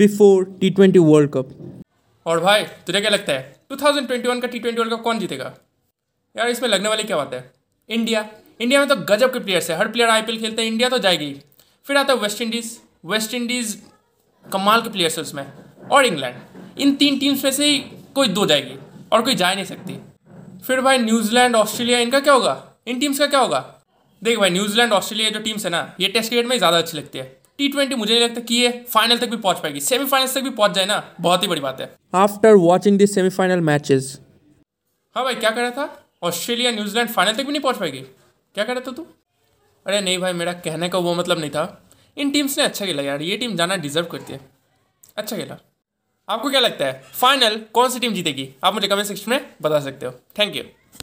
before T20 World Cup. और भाई, तुझे क्या लगता है? 2021 का टी ट्वेंटी वर्ल्ड कप कौन जीतेगा? यार, इसमें लगने वाली क्या बात है? इंडिया इंडिया में तो गजब के प्लेयर्स है। हर प्लेयर आईपीएल खेलते हैं इंडिया तो जाएगी। फिर आता है वेस्ट इंडीज़ वेस्ट इंडीज़ कमाल के प्लेयर्स है उसमें। और इंग्लैंड इन तीन टीम्स में से ही कोई दो जाएगी और कोई जा नहीं सकती। फिर भाई न्यूजीलैंड ऑस्ट्रेलिया इनका क्या होगा? इन टीम्स का क्या होगा? देख भाई न्यूजीलैंड ऑस्ट्रेलिया जो टीम्स है ना, ये टेस्ट क्रिकेट में ज़्यादा अच्छी लगती है। टी ट्वेंटी मुझे नहीं लगता कि ये फाइनल तक भी पहुँच पाएगी। सेमीफाइनल तक भी पहुँच जाए ना बहुत ही बड़ी बात है। After watching the semi-final matches, हाँ भाई क्या कर रहा था? ऑस्ट्रेलिया न्यूजीलैंड फाइनल तक भी नहीं पहुँच पाएगी। क्या कर रहा था तू? अरे नहीं भाई मेरा कहने का वो मतलब नहीं था। इन टीम्स ने अच्छा खेला यार ये टीम जाना डिजर्व करती है। अच्छा खेला। आपको क्या लगता है? फाइनल कौन सी टीम जीतेगी? आप मुझे कमेंट सेक्शन में बता सकते हो। Thank you